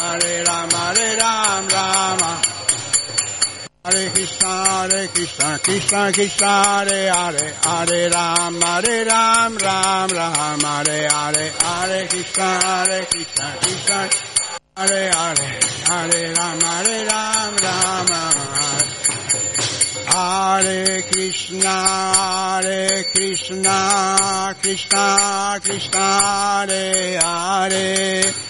Hare Ram Hare Ram Ram Hare Krishna Hare Krishna Krishna Krishna Hare Hare Hare Ram Hare Ram Ram Ram Hare Hare Hare Krishna Hare Krishna Krishna Hare Hare Hare Ram Hare Ram Ram Hare Krishna Hare Krishna Krishna Krishna Hare Hare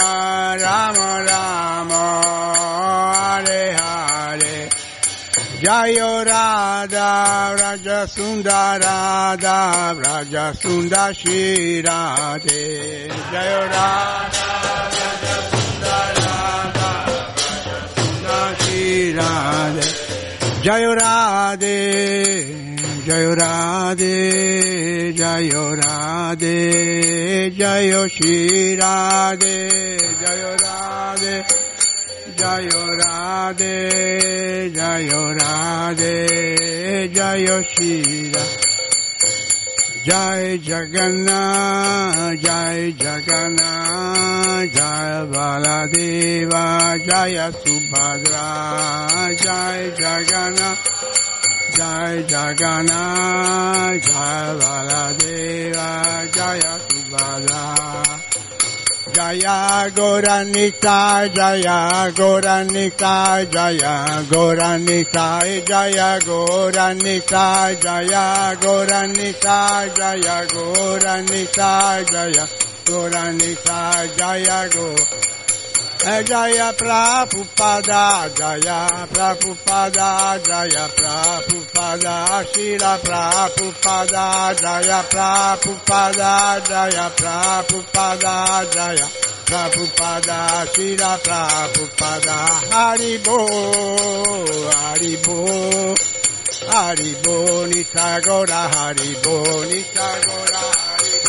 Jaya Radha Raja Sundara, Raja Sunda Shri Radhe Jaya Radha Raja Sunda Raja Sunda Shri Radhe Jaya Radhe Jaya Radhe Jaya Radhe Jaya Shri Radhe Jaya Radhe Jayo Radhe, Jayo Radhe, Jayo Shri Radhe. Jai Jagannath, Jai Jagannath, Jai Baladeva, Jaya Subhadra, Jai Jagannath, Jai Jagannath, Jai Baladeva, Jaya Subhadra. Jaya Goranita, Jaya Goranita, Jaya Goranita, Jaya Goranita, Jaya Goranita, Jaya Goranita, Jaya Goranita, Jaya Go. Jaya Prabhupada, Jaya Prabhupada, Jaya Prabhupada, Shila Prabhupada, Jaya Prabhupada, Jaya Prabhupada, Jaya Prabhupada, Shila Prabhupada, Haribo, Haribo, Haribo, Nitagora, Haribo, Nitagora, Haribo.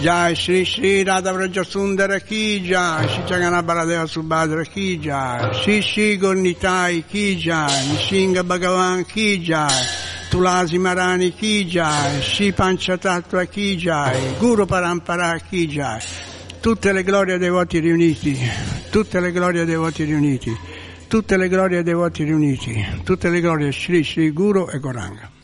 Jai Shri Shri Radha Vraja Sundara Ki Jai Shri Jagana Baladeva Subhadra Ki Jai Shri Shri Gornitai Ki Jai Nishinga Bhagavan Ki Jai Tulasi Marani Ki Jai Shri Panchatattva Ki Jai Guru Parampara Ki Jai. Tutte le glorie dei voti riuniti Tutte le glorie dei voti riuniti Tutte le glorie dei voti riuniti Tutte le glorie Shri Shri Guru e Goranga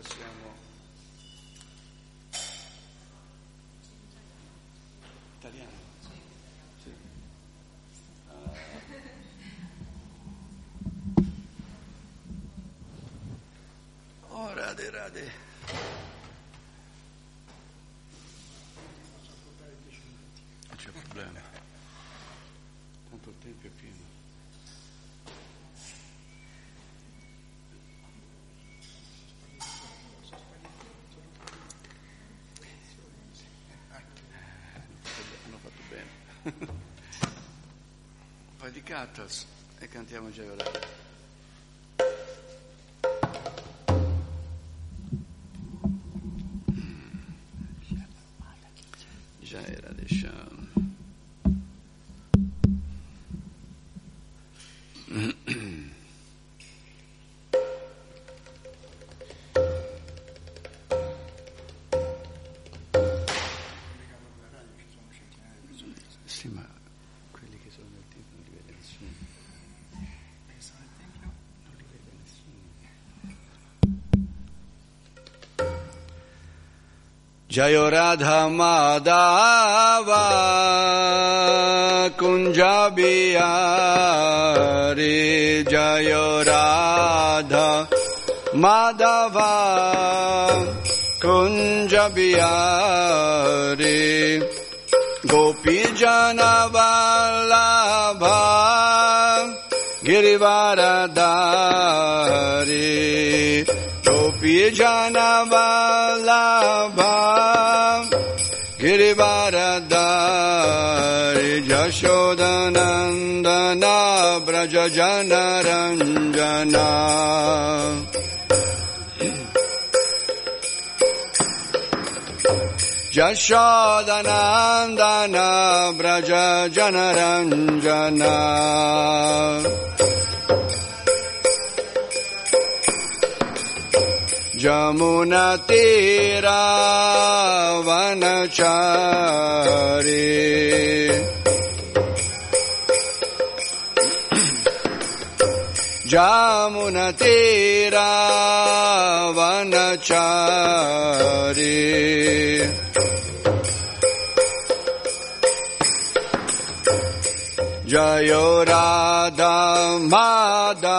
passiamo italiano. Sì. Uh. Ora de rade. Bene. Un po' di Cattles e cantiamo già ora. Già era diciamo. जयो राधा मादावा कुञ्जा बिहारे जयो राधा माधवा कुञ्ज बिहारे गोपी जनवल्लभा गिरिवारदारे Topiye cana vallabham Girivaradari Jashodanandana Brajajana Ranjana. Jashodanandana Brajajana Ranjana. Jamuna तीरावन चरि जामुन तीरावनचारि जयो राधा मादा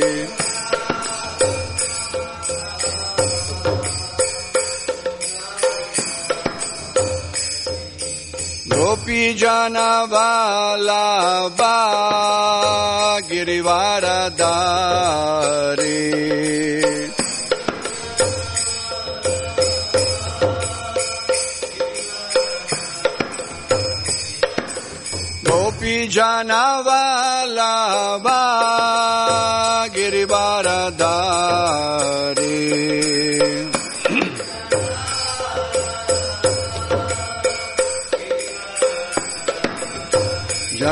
जानावाला बा गिरिवार दारे गोपी जानावाला बा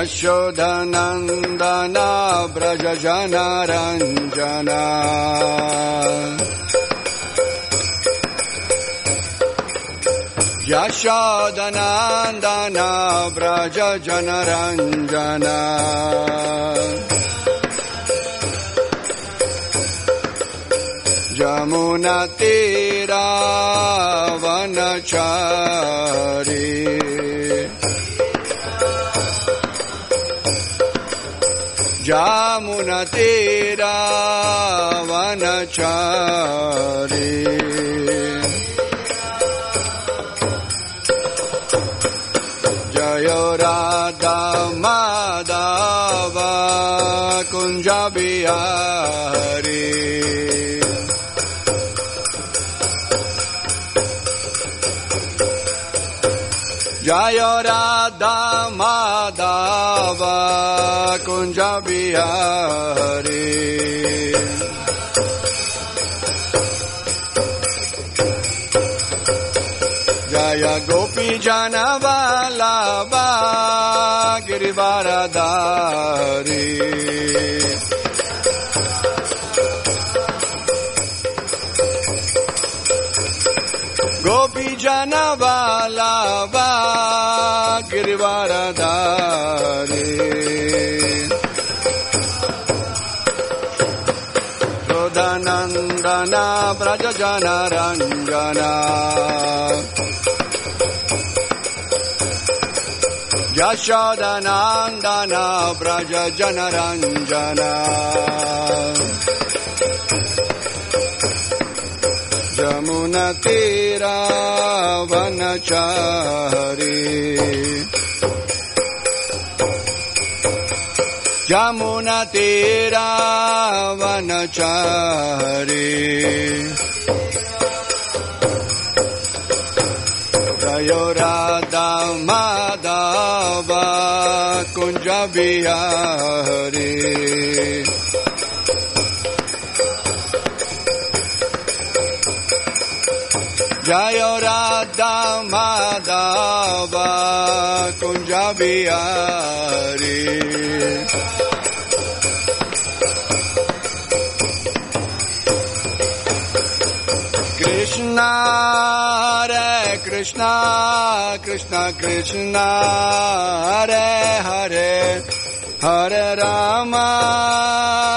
Jashodanandana Braja Janaranjana Yashodanandana Braja Jamuna Tira Vanachari Jayo Radha Madhava Kunjabihari Jayo Radha Madhava Jaya Gopi Jana Vallabha Girivaradari Gopi Jana Vallabha गिरिवारदारी ಭೂಷಣ ಬ್ರಜ ಜನ ರಂಜನ ಯಶೋದನಂದನ ಬ್ರಜ ಜನರಂಜನ ಜಮುನ ತೀರ ವನಚಾರಿ Vanachari Jamuna Tira Vanachari Dayorada Madhava Kunjabihari Jayo Radha Madhava Kunjabihari Krishna, Hare Krishna, Krishna Krishna, Hare Hare, Hare Rama,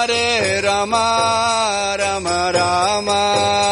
Hare Rama, Rama Rama,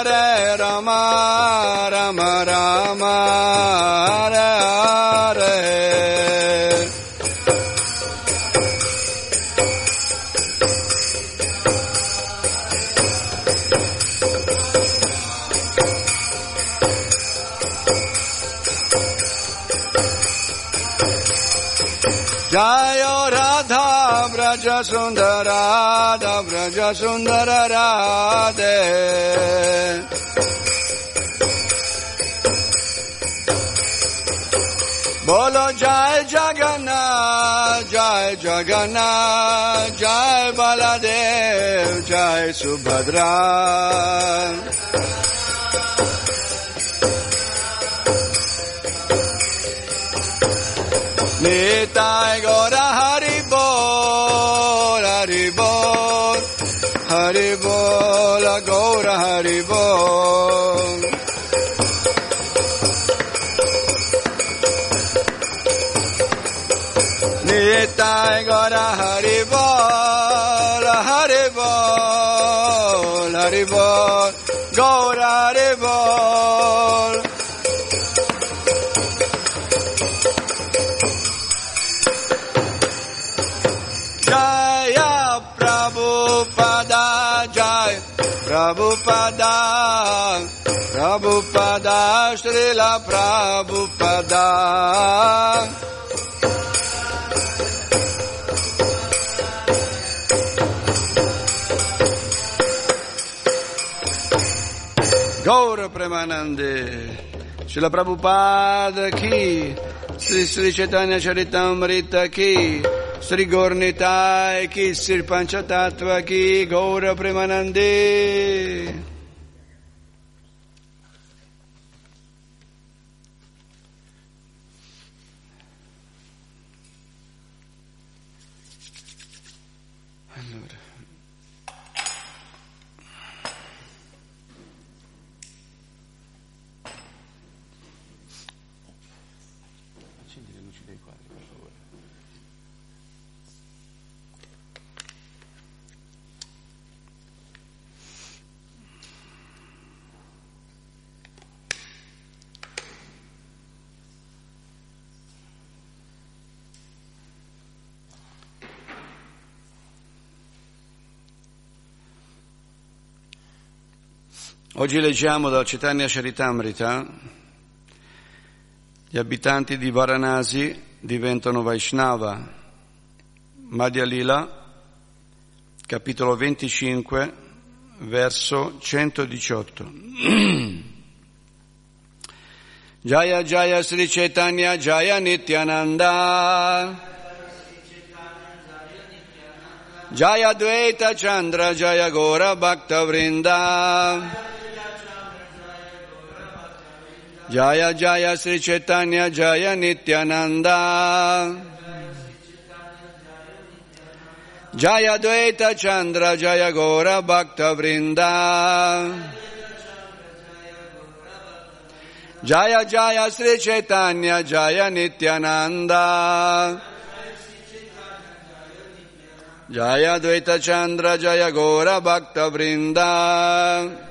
Radha Braja Sundara Radha Braja Sundara Radhe Bolo Jai Jagannath Jai Jagannath Jai Baladev Jai Subhadra. Nitai Jaya Prabhupada Jai Prabhupada Prabhupada Gaura Premanande Srila Prabhupada Ki Sri Sri Chaitanya Charitamrita Ki Sri Gornitai Ki Sri Panchatattva Ki Gaura Premanande Allora. Accendi le luci dei quadri, per favore. Oggi leggiamo dal Chaitanya Charitamrita gli abitanti di Varanasi diventano Vaishnava. Madhya Lila, capitolo 25, verso 118. Jaya Jaya Sri Chaitanya Jaya Nityananda Jaya Dvaita Chandra Jaya Gora Bhakta Vrinda Jaya Jaya Sri Chaitanya Jaya Nityananda. Jaya Dvaita Chandra Jaya Gora Bhakta Vrinda. Jaya Jaya Sri Chaitanya Jaya Nityananda. Jaya Dvaita Chandra Jaya Gora Bhakta Vrinda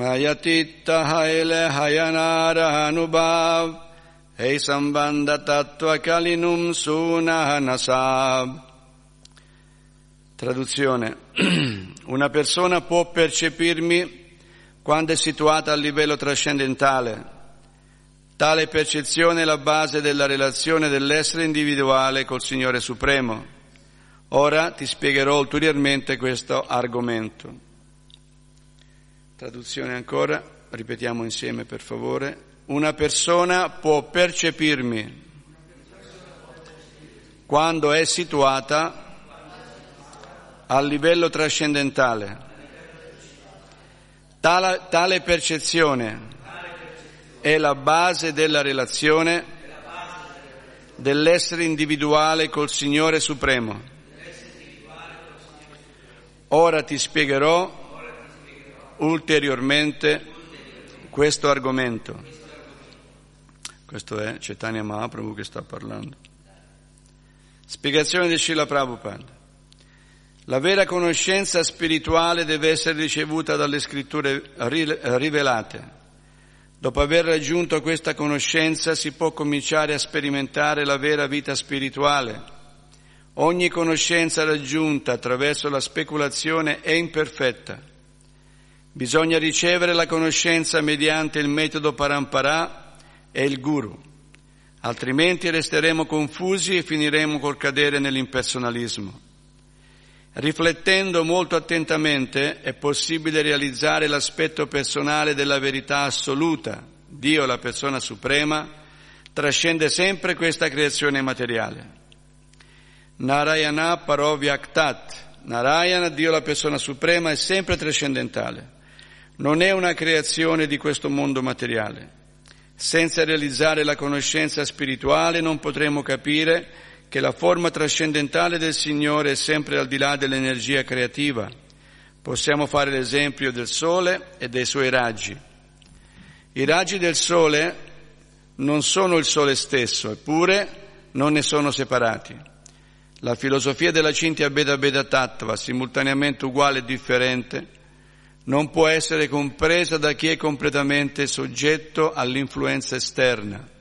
Haile Hayanara Anubhav Hei Sambandha Tattva Kalinum Suna Nasab Traduzione Una persona può percepirmi quando è situata a livello trascendentale. Tale percezione è la base della relazione dell'essere individuale col Signore Supremo. Ora ti spiegherò ulteriormente questo argomento. Traduzione ancora, ripetiamo insieme per favore. Una persona può percepirmi quando è situata a livello trascendentale. Tale, tale percezione è la base della relazione dell'essere individuale col Signore Supremo. Ora ti spiegherò ulteriormente questo argomento. Questo è Chaitanya Mahaprabhu che sta parlando. Spiegazione di Srila Prabhupada. La vera conoscenza spirituale deve essere ricevuta dalle scritture rivelate. Dopo aver raggiunto questa conoscenza si può cominciare a sperimentare la vera vita spirituale. Ogni conoscenza raggiunta attraverso la speculazione è imperfetta Bisogna ricevere la conoscenza mediante il metodo Parampara e il Guru, altrimenti resteremo confusi e finiremo col cadere nell'impersonalismo. Riflettendo molto attentamente è possibile realizzare l'aspetto personale della verità assoluta. Dio, la persona suprema, trascende sempre questa creazione materiale. Narayana Parovyaktat. Narayana, Dio, la persona suprema, è sempre trascendentale non è una creazione di questo mondo materiale. Senza realizzare la conoscenza spirituale non potremo capire che la forma trascendentale del Signore è sempre al di là dell'energia creativa. Possiamo fare l'esempio del Sole e dei suoi raggi. I raggi del Sole non sono il Sole stesso, eppure non ne sono separati. La filosofia della Cintia Beda Beda Tattva, simultaneamente uguale e differente, non può essere compresa da chi è completamente soggetto all'influenza esterna.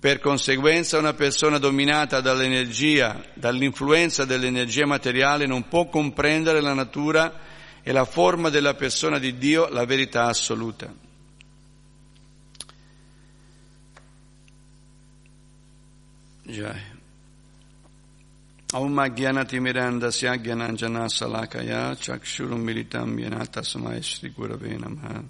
Per conseguenza una persona dominata dall'energia, dall'influenza dell'energia materiale non può comprendere la natura e la forma della persona di Dio, la verità assoluta. Già. Om Mirandasya Gyananjana Salakaya Chakshurum Militam Yana Tasmai Shri Gurave Namaha.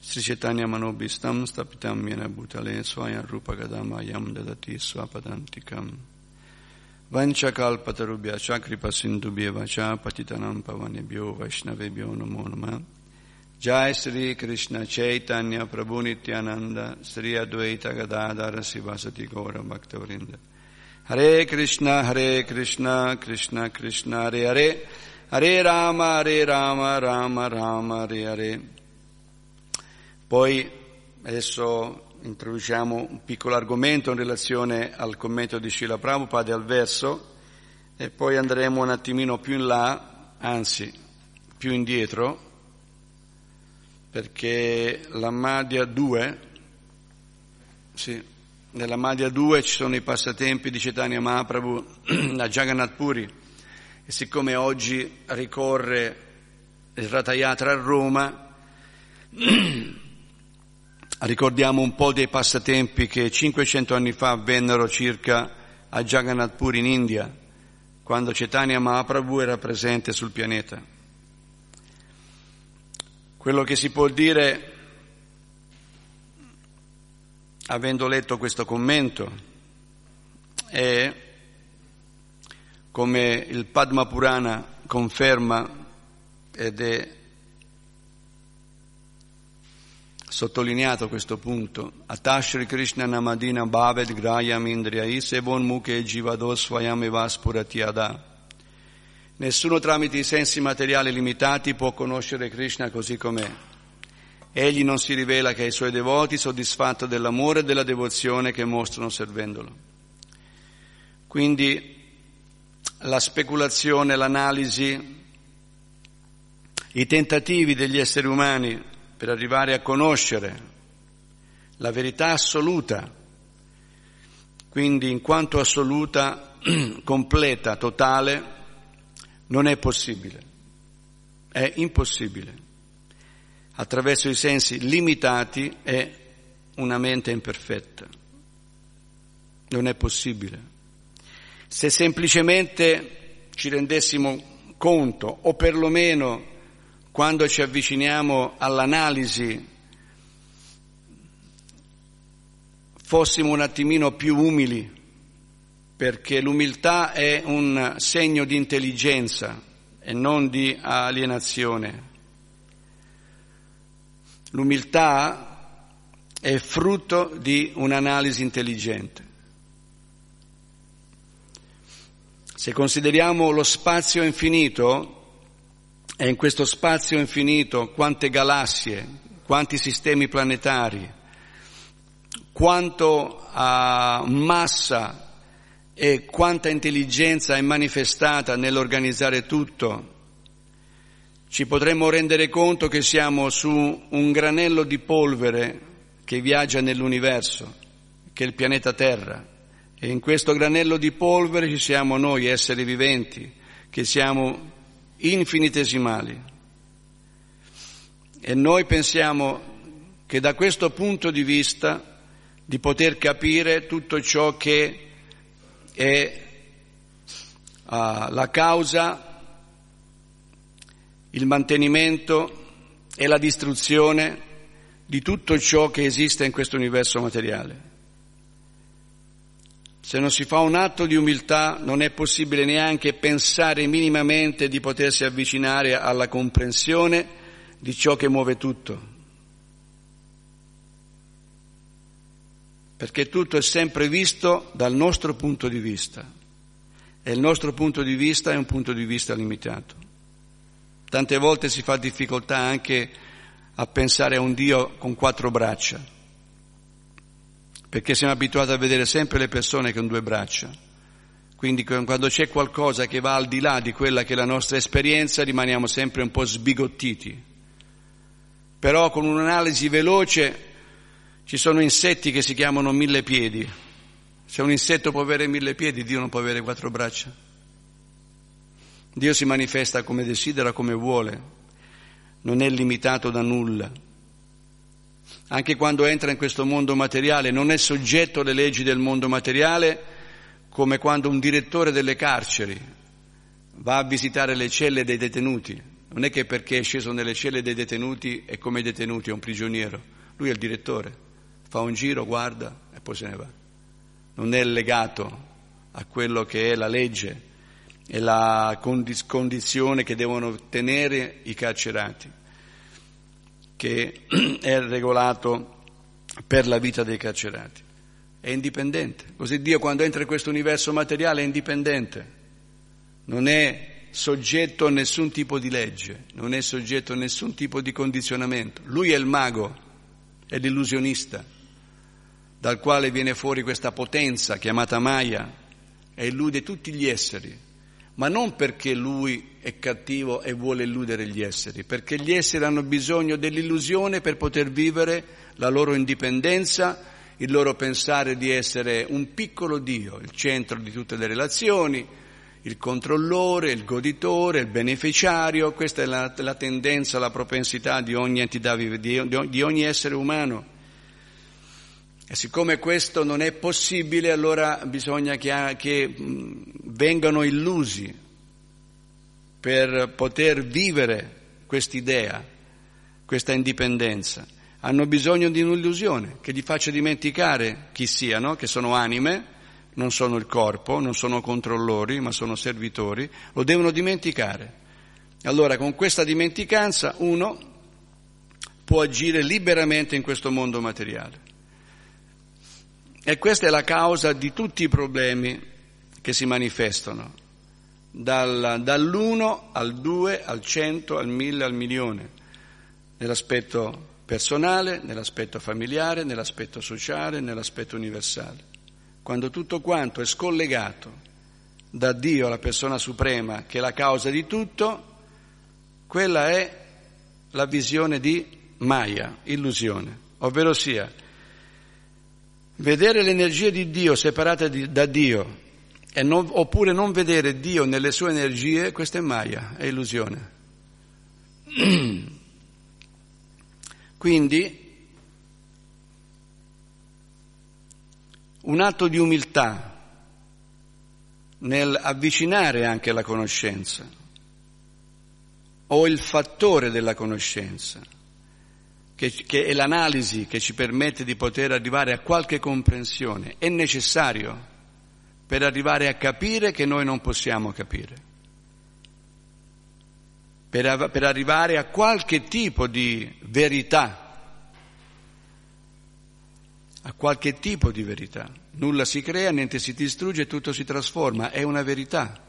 Sri Chaitanya Manobhistam Stapitam Yana Bhutale Swaya Rupa Gadama Yam Dadati Swapadantikam. Vancha Kalpatarubhya Chakripa Sindhubhya Vacha Patitanam Pavanebhyo Vaishnavebhyo Namo Namah Jai Sri Krishna Chaitanya Prabhu Sri Advaita Gadadara Sivasati Gaura Bhaktavrinda Hare Krishna, Hare Krishna, Krishna Krishna, Hare Hare, Hare Rama, Hare Rama, Rama Rama, Hare Hare. Poi adesso introduciamo un piccolo argomento in relazione al commento di Srila Prabhupada al verso e poi andremo un attimino più in là, anzi più indietro, perché la Madhya 2, sì, nella maglia 2 ci sono i passatempi di Chaitanya Mahaprabhu a Jagannath Puri e siccome oggi ricorre il Ratayatra a Roma, ricordiamo un po' dei passatempi che 500 anni fa avvennero circa a Jagannath Puri in India, quando Chaitanya Mahaprabhu era presente sul pianeta. Quello che si può dire avendo letto questo commento, è come il Padma Purana conferma ed è sottolineato questo punto. Atashri Krishna Namadina Bhaved Grayam Indriyai Sevon Mukhe Jivado Swayam. Nessuno tramite i sensi materiali limitati può conoscere Krishna così com'è. Egli non si rivela che ai suoi devoti soddisfatto dell'amore e della devozione che mostrano servendolo. Quindi la speculazione, l'analisi, i tentativi degli esseri umani per arrivare a conoscere la verità assoluta, quindi in quanto assoluta, completa, totale, non è possibile, è impossibile attraverso i sensi limitati è una mente imperfetta. Non è possibile. Se semplicemente ci rendessimo conto, o perlomeno quando ci avviciniamo all'analisi, fossimo un attimino più umili, perché l'umiltà è un segno di intelligenza e non di alienazione. L'umiltà è frutto di un'analisi intelligente. Se consideriamo lo spazio infinito, e in questo spazio infinito quante galassie, quanti sistemi planetari, quanto uh, massa e quanta intelligenza è manifestata nell'organizzare tutto, ci potremmo rendere conto che siamo su un granello di polvere che viaggia nell'universo, che è il pianeta Terra. E in questo granello di polvere ci siamo noi, esseri viventi, che siamo infinitesimali. E noi pensiamo che da questo punto di vista di poter capire tutto ciò che è uh, la causa il mantenimento e la distruzione di tutto ciò che esiste in questo universo materiale. Se non si fa un atto di umiltà non è possibile neanche pensare minimamente di potersi avvicinare alla comprensione di ciò che muove tutto. Perché tutto è sempre visto dal nostro punto di vista e il nostro punto di vista è un punto di vista limitato. Tante volte si fa difficoltà anche a pensare a un Dio con quattro braccia, perché siamo abituati a vedere sempre le persone con due braccia. Quindi quando c'è qualcosa che va al di là di quella che è la nostra esperienza rimaniamo sempre un po' sbigottiti. Però con un'analisi veloce ci sono insetti che si chiamano mille piedi. Se un insetto può avere mille piedi, Dio non può avere quattro braccia. Dio si manifesta come desidera, come vuole, non è limitato da nulla. Anche quando entra in questo mondo materiale non è soggetto alle leggi del mondo materiale come quando un direttore delle carceri va a visitare le celle dei detenuti. Non è che perché è sceso nelle celle dei detenuti è come i detenuti, è un prigioniero. Lui è il direttore, fa un giro, guarda e poi se ne va. Non è legato a quello che è la legge è la condizione che devono ottenere i carcerati, che è regolato per la vita dei carcerati. È indipendente. Così Dio quando entra in questo universo materiale è indipendente, non è soggetto a nessun tipo di legge, non è soggetto a nessun tipo di condizionamento. Lui è il mago, è l'illusionista, dal quale viene fuori questa potenza chiamata Maya e illude tutti gli esseri ma non perché lui è cattivo e vuole illudere gli esseri, perché gli esseri hanno bisogno dell'illusione per poter vivere la loro indipendenza il loro pensare di essere un piccolo Dio, il centro di tutte le relazioni, il controllore, il goditore, il beneficiario, questa è la, la tendenza, la propensità di ogni entità, di, di ogni essere umano. E siccome questo non è possibile, allora bisogna che, che vengano illusi per poter vivere quest'idea, questa indipendenza. Hanno bisogno di un'illusione che gli faccia dimenticare chi siano, che sono anime, non sono il corpo, non sono controllori, ma sono servitori, lo devono dimenticare. Allora con questa dimenticanza uno può agire liberamente in questo mondo materiale. E questa è la causa di tutti i problemi che si manifestano, dal, dall'uno al due, al cento, al mille, al milione, nell'aspetto personale, nell'aspetto familiare, nell'aspetto sociale, nell'aspetto universale. Quando tutto quanto è scollegato da Dio, la persona suprema, che è la causa di tutto, quella è la visione di Maya, illusione, ovvero sia vedere l'energia di Dio separata di, da Dio non, oppure non vedere Dio nelle sue energie, questa è Maya, è illusione. Quindi un atto di umiltà nel avvicinare anche la conoscenza o il fattore della conoscenza, che, che, è l'analisi che ci permette di poter arrivare a qualche comprensione, è necessario per arrivare a capire che noi non possiamo capire, per, per arrivare a qualche tipo di verità. A qualche tipo di verità. Nulla si crea, niente si distrugge, tutto si trasforma, è una verità.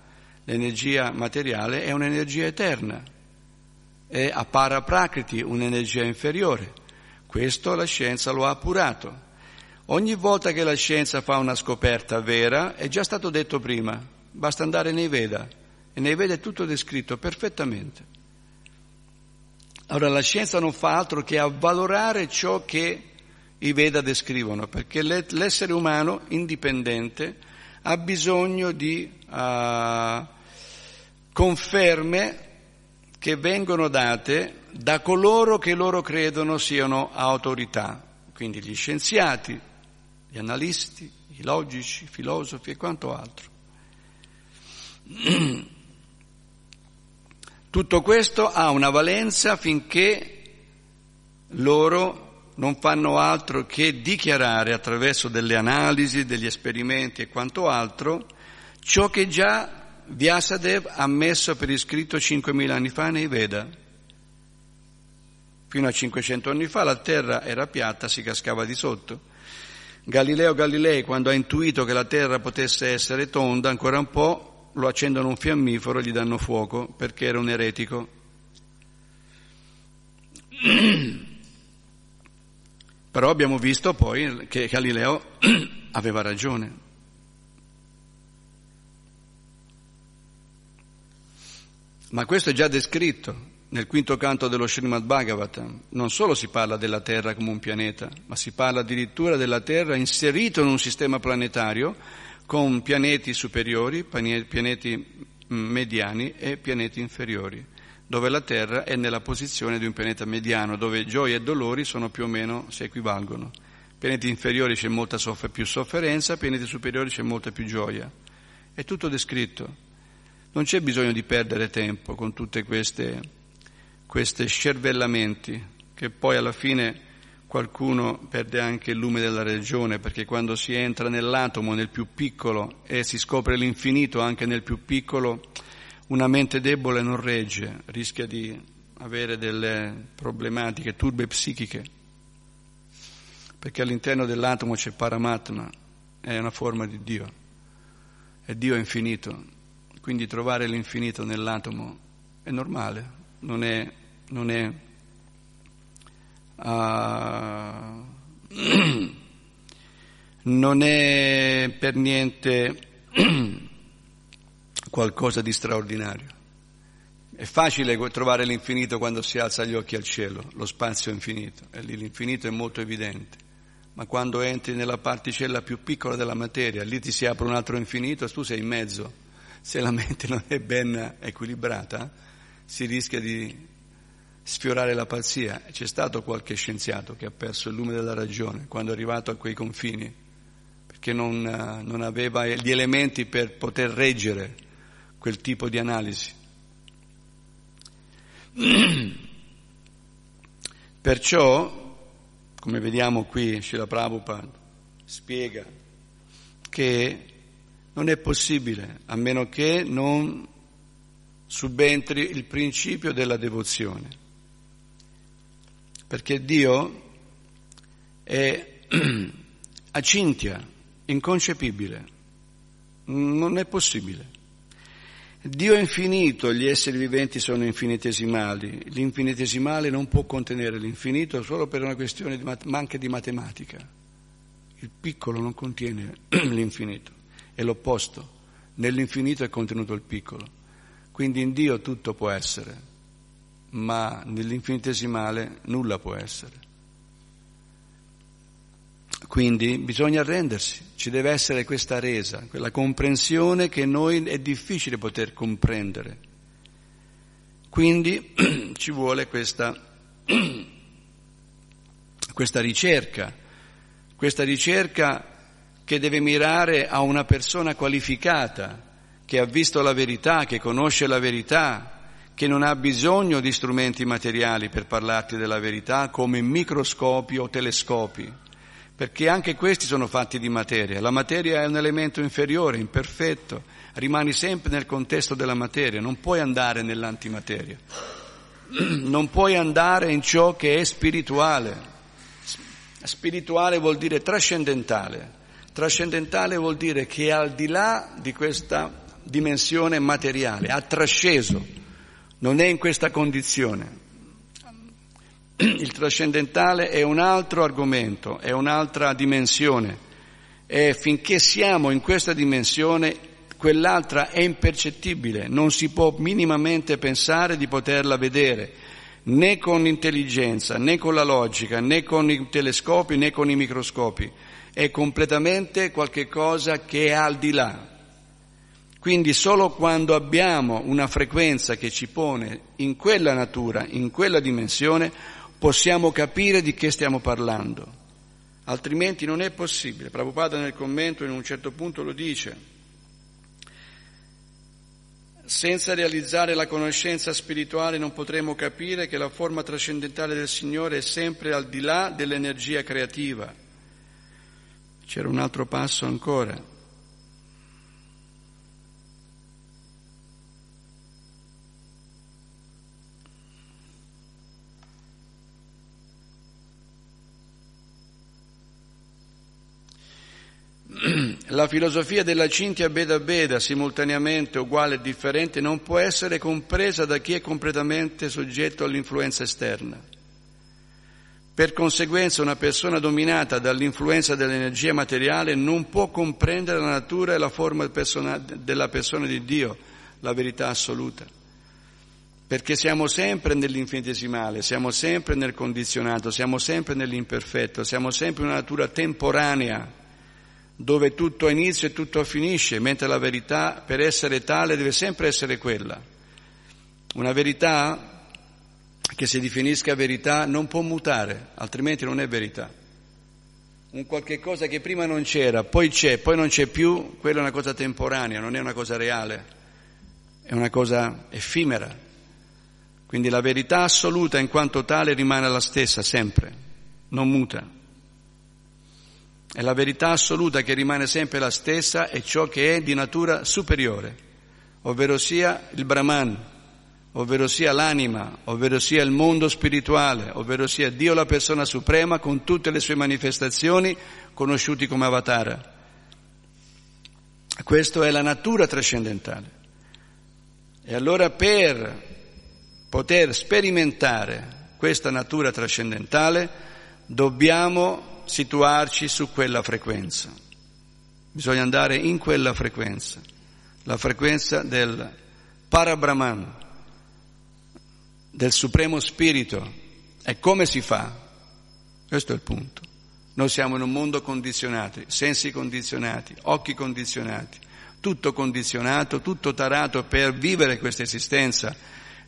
L'energia materiale è un'energia eterna, è a paraprakriti, un'energia inferiore. Questo la scienza lo ha appurato. Ogni volta che la scienza fa una scoperta vera, è già stato detto prima, basta andare nei Veda, e nei Veda è tutto descritto perfettamente. Allora la scienza non fa altro che avvalorare ciò che i Veda descrivono, perché l'essere umano indipendente ha bisogno di uh, conferme che vengono date da coloro che loro credono siano autorità, quindi gli scienziati, gli analisti, i logici, i filosofi e quanto altro. Tutto questo ha una valenza finché loro non fanno altro che dichiarare attraverso delle analisi, degli esperimenti e quanto altro ciò che già Vyasadev ha messo per iscritto 5.000 anni fa nei Veda. Fino a 500 anni fa la terra era piatta, si cascava di sotto. Galileo Galilei, quando ha intuito che la terra potesse essere tonda, ancora un po' lo accendono un fiammifero e gli danno fuoco perché era un eretico. Però abbiamo visto poi che Galileo aveva ragione. Ma questo è già descritto nel quinto canto dello Srimad Bhagavatam. Non solo si parla della Terra come un pianeta, ma si parla addirittura della Terra inserito in un sistema planetario con pianeti superiori, pianeti mediani e pianeti inferiori dove la Terra è nella posizione di un pianeta mediano, dove gioia e dolori sono più o meno, si equivalgono. Pianeti inferiori c'è molta soff- più sofferenza, pianeti superiori c'è molta più gioia. È tutto descritto. Non c'è bisogno di perdere tempo con tutte queste, queste scervellamenti, che poi alla fine qualcuno perde anche il lume della ragione, perché quando si entra nell'atomo, nel più piccolo, e si scopre l'infinito anche nel più piccolo, una mente debole non regge, rischia di avere delle problematiche, turbe psichiche, perché all'interno dell'atomo c'è Paramatma, è una forma di Dio, e Dio è infinito, quindi trovare l'infinito nell'atomo è normale, non è, non è uh, non è per niente qualcosa di straordinario. È facile trovare l'infinito quando si alza gli occhi al cielo, lo spazio è infinito, e lì l'infinito è molto evidente. ma quando entri nella particella più piccola della materia, lì ti si apre un altro infinito, tu sei in mezzo. Se la mente non è ben equilibrata, si rischia di sfiorare la pazzia. C'è stato qualche scienziato che ha perso il lume della ragione quando è arrivato a quei confini, perché non, non aveva gli elementi per poter reggere quel tipo di analisi. Perciò come vediamo qui Srila Prabhupada spiega che non è possibile a meno che non subentri il principio della devozione. Perché Dio è acintia, inconcepibile, non è possibile. Dio è infinito, gli esseri viventi sono infinitesimali, l'infinitesimale non può contenere l'infinito solo per una questione di, ma anche di matematica. Il piccolo non contiene l'infinito, è l'opposto, nell'infinito è contenuto il piccolo. Quindi in Dio tutto può essere, ma nell'infinitesimale nulla può essere. Quindi bisogna arrendersi, ci deve essere questa resa, quella comprensione che noi è difficile poter comprendere. Quindi ci vuole questa, questa ricerca, questa ricerca che deve mirare a una persona qualificata, che ha visto la verità, che conosce la verità, che non ha bisogno di strumenti materiali per parlarti della verità come microscopi o telescopi perché anche questi sono fatti di materia. La materia è un elemento inferiore, imperfetto, rimani sempre nel contesto della materia, non puoi andare nell'antimateria, non puoi andare in ciò che è spirituale. Spirituale vuol dire trascendentale, trascendentale vuol dire che è al di là di questa dimensione materiale, ha trasceso, non è in questa condizione. Il trascendentale è un altro argomento, è un'altra dimensione. E finché siamo in questa dimensione quell'altra è impercettibile, non si può minimamente pensare di poterla vedere né con l'intelligenza, né con la logica, né con i telescopi, né con i microscopi, è completamente qualcosa che è al di là. Quindi solo quando abbiamo una frequenza che ci pone in quella natura, in quella dimensione, possiamo capire di che stiamo parlando, altrimenti non è possibile. Prabhupada nel commento in un certo punto lo dice, senza realizzare la conoscenza spirituale non potremo capire che la forma trascendentale del Signore è sempre al di là dell'energia creativa. C'era un altro passo ancora. la filosofia della Cintia Beda Beda, simultaneamente uguale e differente, non può essere compresa da chi è completamente soggetto all'influenza esterna. Per conseguenza una persona dominata dall'influenza dell'energia materiale non può comprendere la natura e la forma della persona di Dio, la verità assoluta. Perché siamo sempre nell'infinitesimale, siamo sempre nel condizionato, siamo sempre nell'imperfetto, siamo sempre in una natura temporanea dove tutto inizia e tutto finisce, mentre la verità per essere tale deve sempre essere quella. Una verità che si definisca verità non può mutare, altrimenti non è verità. Un qualche cosa che prima non c'era, poi c'è, poi non c'è più, quella è una cosa temporanea, non è una cosa reale, è una cosa effimera. Quindi la verità assoluta in quanto tale rimane la stessa sempre, non muta. E la verità assoluta che rimane sempre la stessa è ciò che è di natura superiore, ovvero sia il Brahman, ovvero sia l'anima, ovvero sia il mondo spirituale, ovvero sia Dio la persona suprema con tutte le sue manifestazioni conosciuti come Avatara. Questa è la natura trascendentale. E allora per poter sperimentare questa natura trascendentale dobbiamo situarci su quella frequenza. Bisogna andare in quella frequenza, la frequenza del Parabrahman, del Supremo Spirito. E come si fa? Questo è il punto. Noi siamo in un mondo condizionato, sensi condizionati, occhi condizionati, tutto condizionato, tutto tarato per vivere questa esistenza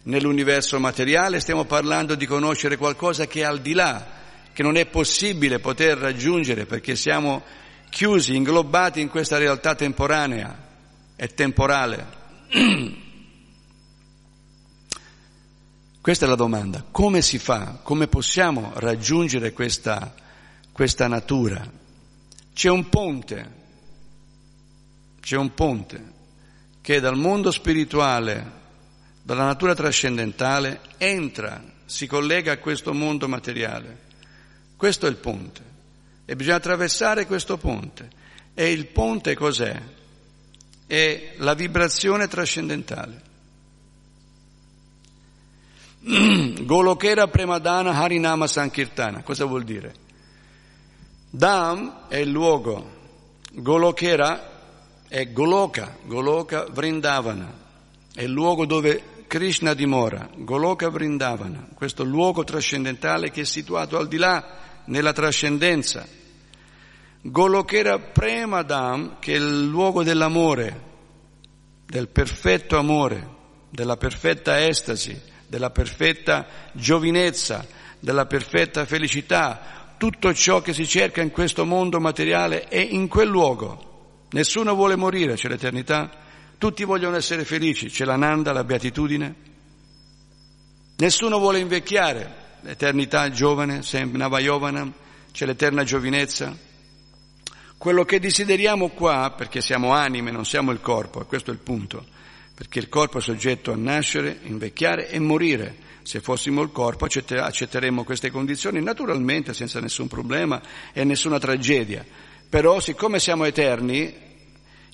nell'universo materiale. Stiamo parlando di conoscere qualcosa che è al di là, che non è possibile poter raggiungere perché siamo chiusi, inglobati in questa realtà temporanea e temporale. Questa è la domanda. Come si fa? Come possiamo raggiungere questa questa natura. C'è un ponte, c'è un ponte che dal mondo spirituale, dalla natura trascendentale, entra, si collega a questo mondo materiale. Questo è il ponte. E bisogna attraversare questo ponte. E il ponte cos'è? È la vibrazione trascendentale. Golokera Premadana Harinama Sankirtana. Cosa vuol dire? Dham è il luogo, Golokera è Goloka, Goloka Vrindavana, è il luogo dove Krishna dimora, Goloka Vrindavana, questo luogo trascendentale che è situato al di là nella trascendenza. Golokera Premadam, che è il luogo dell'amore, del perfetto amore, della perfetta estasi, della perfetta giovinezza, della perfetta felicità, tutto ciò che si cerca in questo mondo materiale è in quel luogo. Nessuno vuole morire, c'è l'eternità. Tutti vogliono essere felici, c'è l'ananda, la beatitudine. Nessuno vuole invecchiare, l'eternità giovane, sempre Navayovana, c'è l'eterna giovinezza. Quello che desideriamo qua, perché siamo anime, non siamo il corpo, e questo è il punto, perché il corpo è soggetto a nascere, invecchiare e morire. Se fossimo il corpo accetteremmo queste condizioni naturalmente senza nessun problema e nessuna tragedia. Però siccome siamo eterni,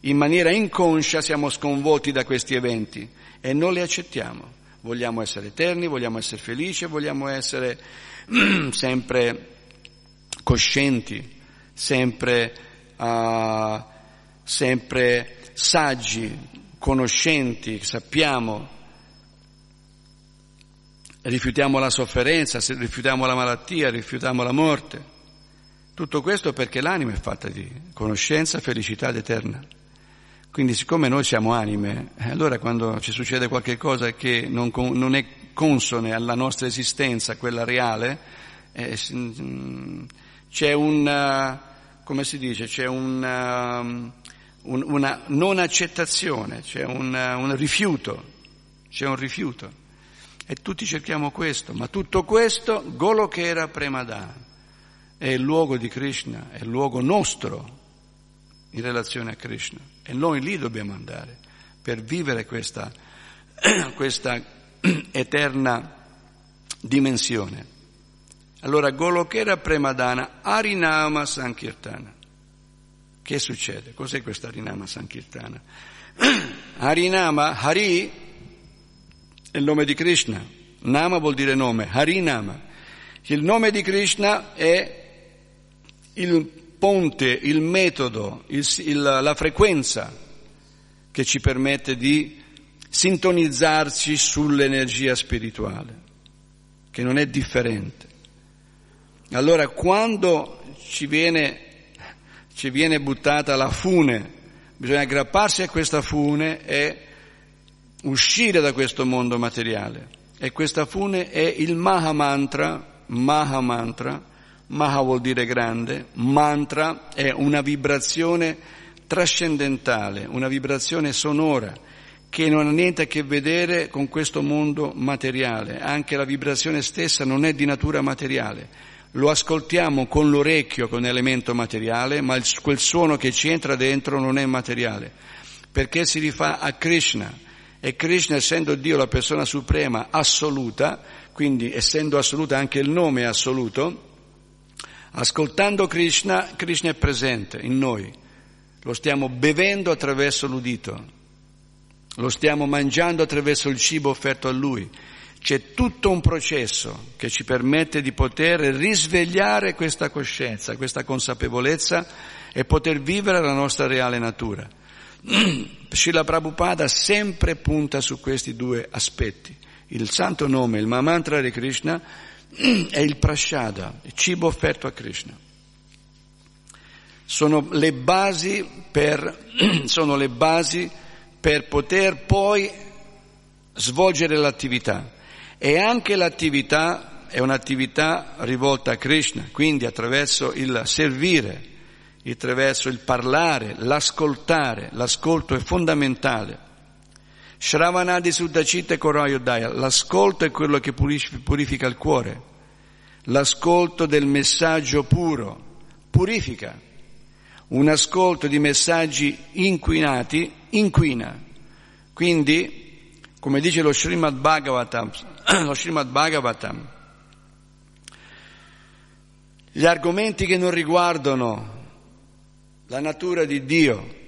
in maniera inconscia siamo sconvolti da questi eventi e non li accettiamo. Vogliamo essere eterni, vogliamo essere felici, vogliamo essere sempre coscienti, sempre, uh, sempre saggi, conoscenti, sappiamo rifiutiamo la sofferenza, rifiutiamo la malattia, rifiutiamo la morte. Tutto questo perché l'anima è fatta di conoscenza, felicità ed eterna. Quindi siccome noi siamo anime, eh, allora quando ci succede qualcosa che non, non è consone alla nostra esistenza, quella reale, eh, mm, c'è un, come si dice, c'è un, um, un, una non accettazione, c'è un, un rifiuto, c'è un rifiuto. E tutti cerchiamo questo, ma tutto questo, Golokera Premadana, è il luogo di Krishna, è il luogo nostro in relazione a Krishna. E noi lì dobbiamo andare per vivere questa, questa eterna dimensione. Allora, Golokera Premadana, Arinama Sankirtana. Che succede? Cos'è questa Arinama Sankirtana? Harinama, Hari è il nome di Krishna. Nama vuol dire nome, Harinama. Il nome di Krishna è il ponte, il metodo, il, il, la frequenza che ci permette di sintonizzarci sull'energia spirituale, che non è differente. Allora quando ci viene, ci viene buttata la fune, bisogna aggrapparsi a questa fune e uscire da questo mondo materiale. E questa fune è il Maha Mantra, Maha Mantra, Maha vuol dire grande, mantra è una vibrazione trascendentale, una vibrazione sonora che non ha niente a che vedere con questo mondo materiale, anche la vibrazione stessa non è di natura materiale. Lo ascoltiamo con l'orecchio, con elemento materiale, ma quel suono che ci entra dentro non è materiale, perché si rifà a Krishna, e Krishna, essendo Dio la persona suprema assoluta, quindi essendo assoluta anche il nome è assoluto, ascoltando Krishna, Krishna è presente in noi. Lo stiamo bevendo attraverso l'udito, lo stiamo mangiando attraverso il cibo offerto a Lui. C'è tutto un processo che ci permette di poter risvegliare questa coscienza, questa consapevolezza e poter vivere la nostra reale natura. Srila Prabhupada sempre punta su questi due aspetti. Il santo nome, il mantra di Krishna, è il prashada, il cibo offerto a Krishna. sono le basi per, sono le basi per poter poi svolgere l'attività. E anche l'attività è un'attività rivolta a Krishna, quindi attraverso il servire, attraverso il parlare, l'ascoltare, l'ascolto è fondamentale. Shravanadi Suddhacita Korayodaya, l'ascolto è quello che purifica il cuore, l'ascolto del messaggio puro purifica, un ascolto di messaggi inquinati inquina. Quindi, come dice lo Srimad Bhagavatam, lo Srimad Bhagavatam, gli argomenti che non riguardano la natura di Dio,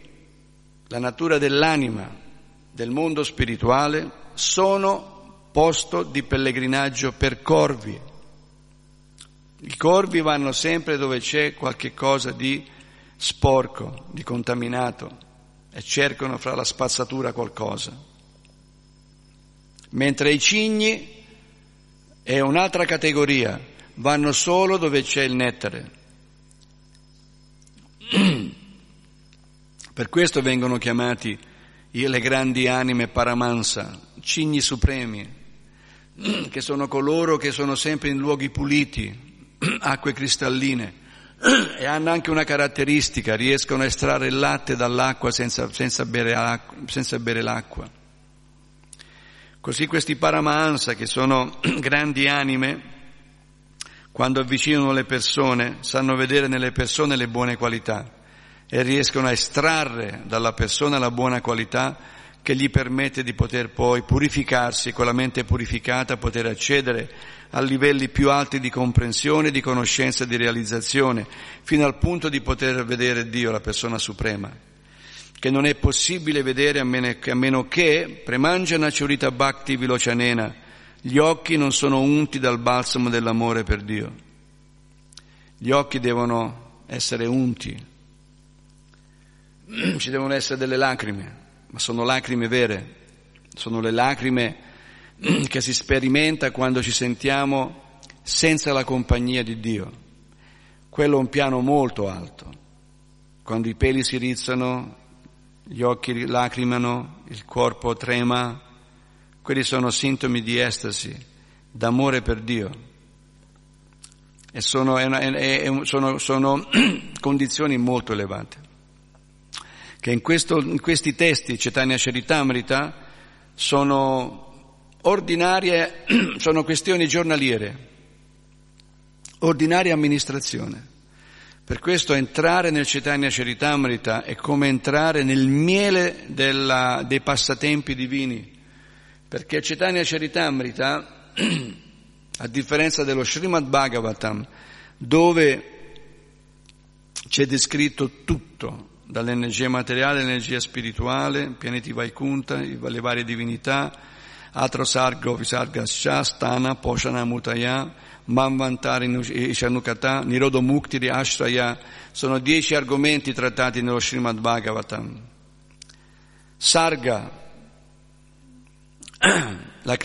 la natura dell'anima, del mondo spirituale, sono posto di pellegrinaggio per corvi. I corvi vanno sempre dove c'è qualche cosa di sporco, di contaminato e cercano fra la spazzatura qualcosa. Mentre i cigni è un'altra categoria, vanno solo dove c'è il nettare. Per questo vengono chiamati le grandi anime paramansa, cigni supremi, che sono coloro che sono sempre in luoghi puliti, acque cristalline e hanno anche una caratteristica, riescono a estrarre il latte dall'acqua senza, senza, bere, senza bere l'acqua. Così questi paramahansa, che sono grandi anime, quando avvicinano le persone, sanno vedere nelle persone le buone qualità e riescono a estrarre dalla persona la buona qualità che gli permette di poter poi purificarsi, con la mente purificata poter accedere a livelli più alti di comprensione, di conoscenza, di realizzazione, fino al punto di poter vedere Dio, la persona suprema, che non è possibile vedere a meno che, a meno che premangiana ciurita bhakti vilocanena, gli occhi non sono unti dal balsamo dell'amore per Dio. Gli occhi devono essere unti, ci devono essere delle lacrime, ma sono lacrime vere, sono le lacrime che si sperimenta quando ci sentiamo senza la compagnia di Dio. Quello è un piano molto alto. Quando i peli si rizzano, gli occhi lacrimano, il corpo trema, quelli sono sintomi di estasi, d'amore per Dio. E sono, è una, è, sono, sono condizioni molto elevate che in, questo, in questi testi, Cetania Charitamrita, sono ordinarie, sono questioni giornaliere, ordinaria amministrazione. Per questo entrare nel Cetania Charitamrita è come entrare nel miele della, dei passatempi divini, perché il Cetania Charitamrita, a differenza dello Srimad Bhagavatam, dove c'è descritto tutto, dall'energia materiale all'energia spirituale, pianeti Vaikunta, le varie divinità, Atrasargo, Visarga Shastana, Poshana Mutaya, Manvantari Ishanukata, Nirodo Muktiri Ashraya, sono dieci argomenti trattati nello Srimad Bhagavatam. Sarga, la,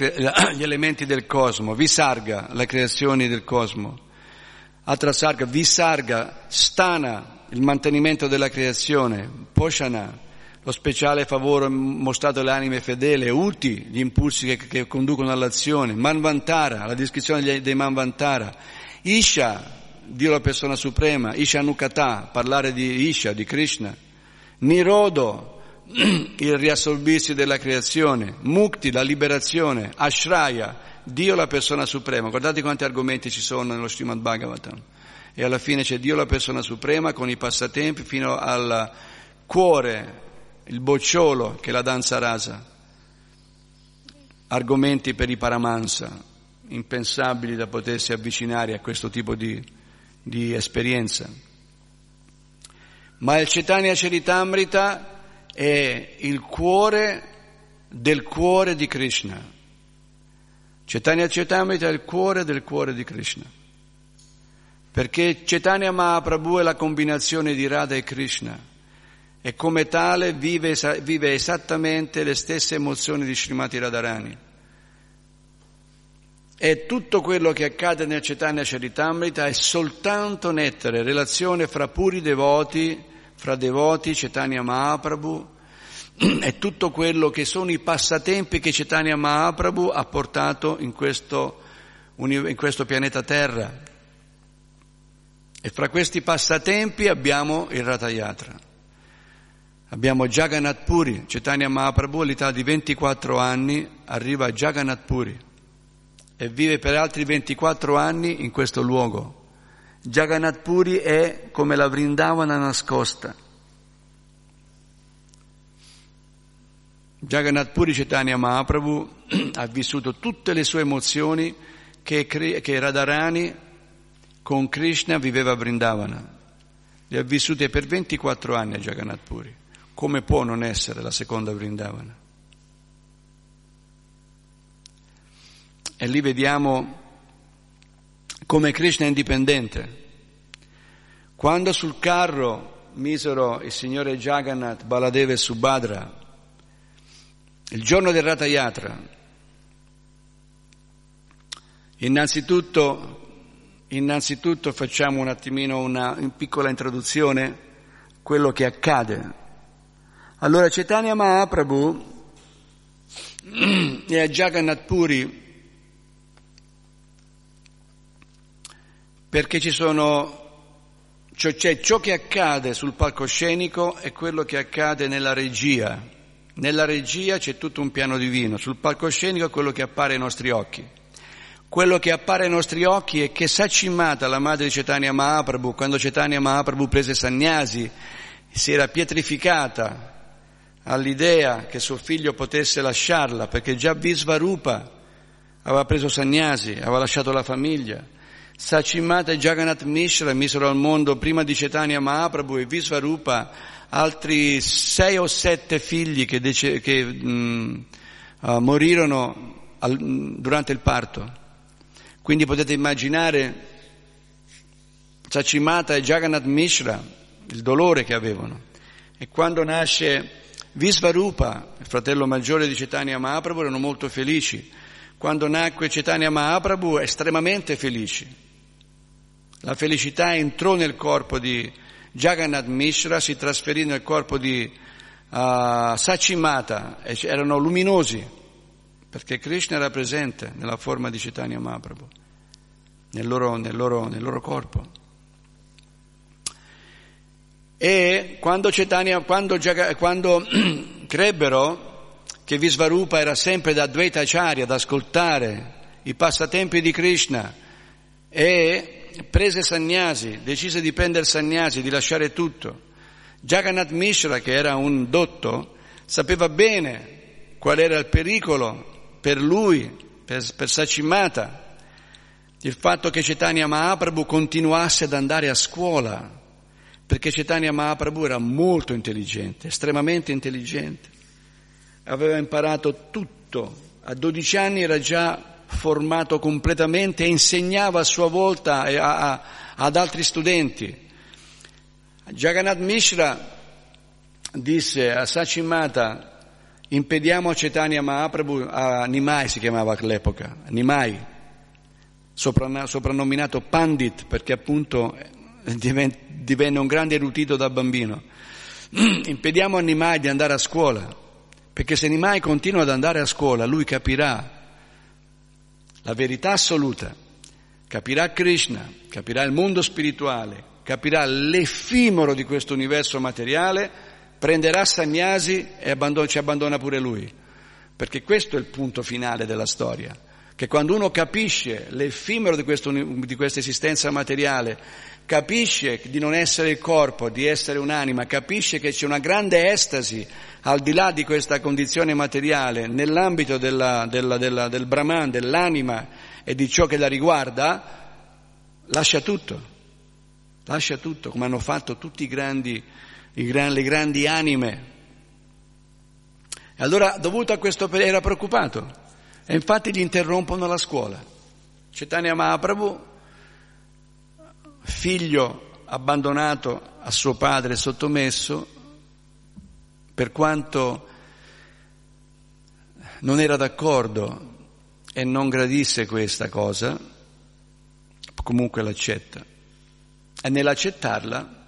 gli elementi del cosmo, Visarga, le creazioni del cosmo, Atrasarga, Visarga, Stana, il mantenimento della creazione, Poshana, lo speciale favore mostrato alle anime fedeli, Uti, gli impulsi che, che conducono all'azione, Manvantara, la descrizione dei, Manvantara, Isha, Dio la persona suprema, Isha Nukata, parlare di Isha, di Krishna, Nirodo, il riassolbirsi della creazione, Mukti, la liberazione, Ashraya, Dio la persona suprema. Guardate quanti argomenti ci sono nello Srimad Bhagavatam. E alla fine c'è Dio la persona suprema con i passatempi fino al cuore, il bocciolo che è la danza rasa. Argomenti per i paramansa, impensabili da potersi avvicinare a questo tipo di, di esperienza. Ma il Cetania Charitamrita è il cuore del cuore di Krishna. Cetania Charitamrita è il cuore del cuore di Krishna perché Chaitanya Mahaprabhu è la combinazione di Radha e Krishna e come tale vive, vive esattamente le stesse emozioni di Srimati Radharani. E tutto quello che accade nel Chaitanya Charitamrita è soltanto nettare, relazione fra puri devoti, fra devoti, Chaitanya Mahaprabhu, è tutto quello che sono i passatempi che Chaitanya Mahaprabhu ha portato in questo, in questo pianeta Terra. E fra questi passatempi abbiamo il Ratayatra. Abbiamo Jagannath Puri, Chaitanya Mahaprabhu all'età di 24 anni arriva a Jagannath Puri e vive per altri 24 anni in questo luogo. Jagannath Puri è come la Vrindavana nascosta. Jagannath Puri Chaitanya Mahaprabhu ha vissuto tutte le sue emozioni che, che Radharani con Krishna viveva a Vrindavana. Le ha vissute per 24 anni a Jagannath Puri. Come può non essere la seconda Vrindavana? E lì vediamo come Krishna è indipendente. Quando sul carro misero il signore Jagannath, Baladeva e Subhadra, il giorno del Ratha Yatra, innanzitutto, innanzitutto facciamo un attimino una, una piccola introduzione, quello che accade. Allora Chaitanya Mahaprabhu è a Jagannath Puri perché ci sono, cioè ciò che accade sul palcoscenico è quello che accade nella regia. Nella regia c'è tutto un piano divino, sul palcoscenico è quello che appare ai nostri occhi. Quello che appare ai nostri occhi è che Sacimata, la madre di Cetania Mahaprabhu, quando Cetania Mahaprabhu prese Sagnasi, si era pietrificata all'idea che suo figlio potesse lasciarla, perché già Visvarupa aveva preso Sagnasi, aveva lasciato la famiglia. Sachimata e Jagannath Mishra misero al mondo prima di Cetania Mahaprabhu e Visvarupa altri sei o sette figli che, dece- che mh, uh, morirono al, durante il parto. Quindi potete immaginare Sachimata e Jagannath Mishra, il dolore che avevano. E quando nasce Visvarupa, il fratello maggiore di Cetania Mahaprabhu, erano molto felici. Quando nacque Cetania Mahaprabhu, estremamente felici. La felicità entrò nel corpo di Jagannath Mishra, si trasferì nel corpo di uh, Sachimata, erano luminosi, perché Krishna era presente nella forma di Chaitanya Mahaprabhu, nel loro, nel loro, nel loro corpo. E quando, Chaitanya, quando, quando crebbero che Visvarupa era sempre da Dvaita Acharya ad ascoltare i passatempi di Krishna e prese Sagnasi, decise di prendere Sagnasi, di lasciare tutto. Jagannath Mishra, che era un dotto, sapeva bene qual era il pericolo per lui, per, per Sacimata, il fatto che Chaitanya Mahaprabhu continuasse ad andare a scuola, perché Chaitanya Mahaprabhu era molto intelligente, estremamente intelligente, aveva imparato tutto, a 12 anni era già formato completamente e insegnava a sua volta a, a, ad altri studenti. Jagannath Mishra disse a Sachimata, impediamo a Chaitanya Mahaprabhu, a Nimai si chiamava all'epoca, Nimai, soprannominato Pandit perché appunto divenne un grande erudito da bambino. Impediamo a Nimai di andare a scuola, perché se Nimai continua ad andare a scuola lui capirà la verità assoluta, capirà Krishna, capirà il mondo spirituale, capirà l'effimero di questo universo materiale, prenderà Sagnasi e abbandona, ci abbandona pure lui. Perché questo è il punto finale della storia, che quando uno capisce l'effimero di, questo, di questa esistenza materiale, capisce di non essere il corpo, di essere un'anima, capisce che c'è una grande estasi al di là di questa condizione materiale, nell'ambito della, della, della, del Brahman, dell'anima e di ciò che la riguarda, lascia tutto, lascia tutto, come hanno fatto tutti i gran, le grandi anime. E allora, dovuto a questo, era preoccupato e infatti gli interrompono la scuola. Chaitanya Mahaprabhu figlio abbandonato a suo padre sottomesso, per quanto non era d'accordo e non gradisse questa cosa, comunque l'accetta. E nell'accettarla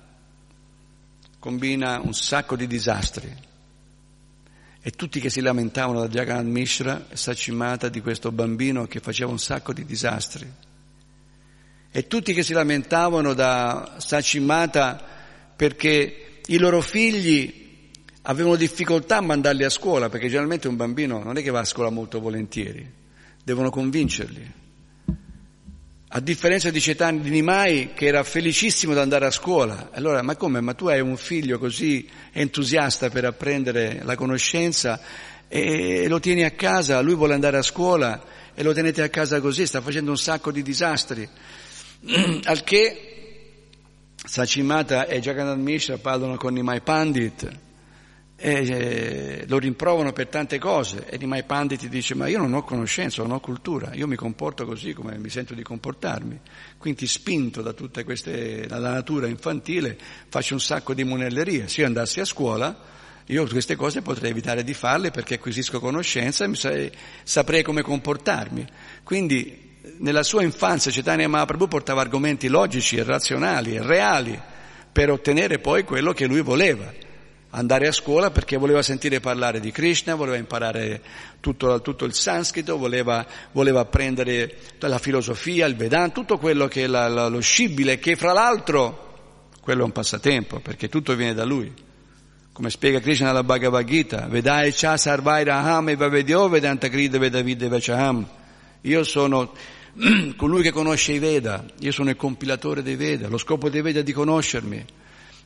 combina un sacco di disastri. E tutti che si lamentavano da Jagannath Mishra, Sacimata, di questo bambino che faceva un sacco di disastri. E tutti che si lamentavano da Sacimata perché i loro figli avevano difficoltà a mandarli a scuola, perché generalmente un bambino non è che va a scuola molto volentieri, devono convincerli. A differenza di Cetani di Nimai che era felicissimo di andare a scuola. Allora, ma come? Ma tu hai un figlio così entusiasta per apprendere la conoscenza e lo tieni a casa, lui vuole andare a scuola e lo tenete a casa così, sta facendo un sacco di disastri. Al che Sachimata e Jagannath Mishra parlano con Nimai Pandit e eh, lo rimprovano per tante cose. E Nimai Pandit dice ma io non ho conoscenza, non ho cultura, io mi comporto così come mi sento di comportarmi, quindi spinto da tutte queste, dalla natura infantile faccio un sacco di monellerie, se io andassi a scuola io queste cose potrei evitare di farle perché acquisisco conoscenza e saprei come comportarmi. Quindi nella sua infanzia Chaitanya Mahaprabhu portava argomenti logici e razionali e reali per ottenere poi quello che lui voleva andare a scuola perché voleva sentire parlare di Krishna, voleva imparare tutto, tutto il sanscrito, voleva, voleva, apprendere la filosofia, il Vedanta, tutto quello che è la, la, lo scibile, che fra l'altro quello è un passatempo perché tutto viene da lui. Come spiega Krishna nella Bhagavad Gita, Vedai cha sarvai raham e vavedyo vedanta krida vedavide vachaham. Io sono colui che conosce i Veda, io sono il compilatore dei Veda, lo scopo dei Veda è di conoscermi.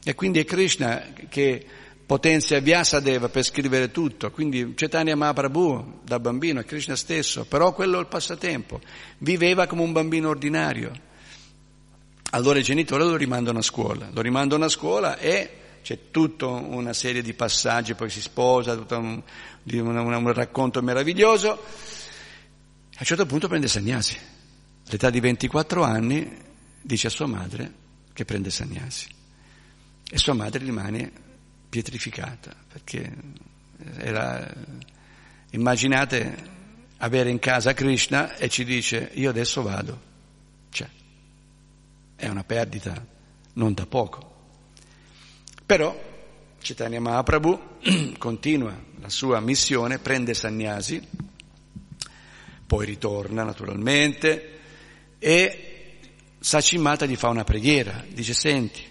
E quindi è Krishna che potenzia Vyasadeva per scrivere tutto, quindi Chaitanya Mahaprabhu da bambino è Krishna stesso, però quello è il passatempo, viveva come un bambino ordinario. Allora i genitori lo rimandano a scuola, lo rimandano a scuola e c'è tutta una serie di passaggi, poi si sposa, tutto un, un, un racconto meraviglioso. A un certo punto prende Sagnasi. All'età di 24 anni dice a sua madre che prende Sagnasi. E sua madre rimane pietrificata, perché era, immaginate avere in casa Krishna e ci dice io adesso vado, cioè, è una perdita non da poco. Però Chaitanya Mahaprabhu continua la sua missione, prende Sannyasi, poi ritorna naturalmente e Sacimata gli fa una preghiera, dice senti,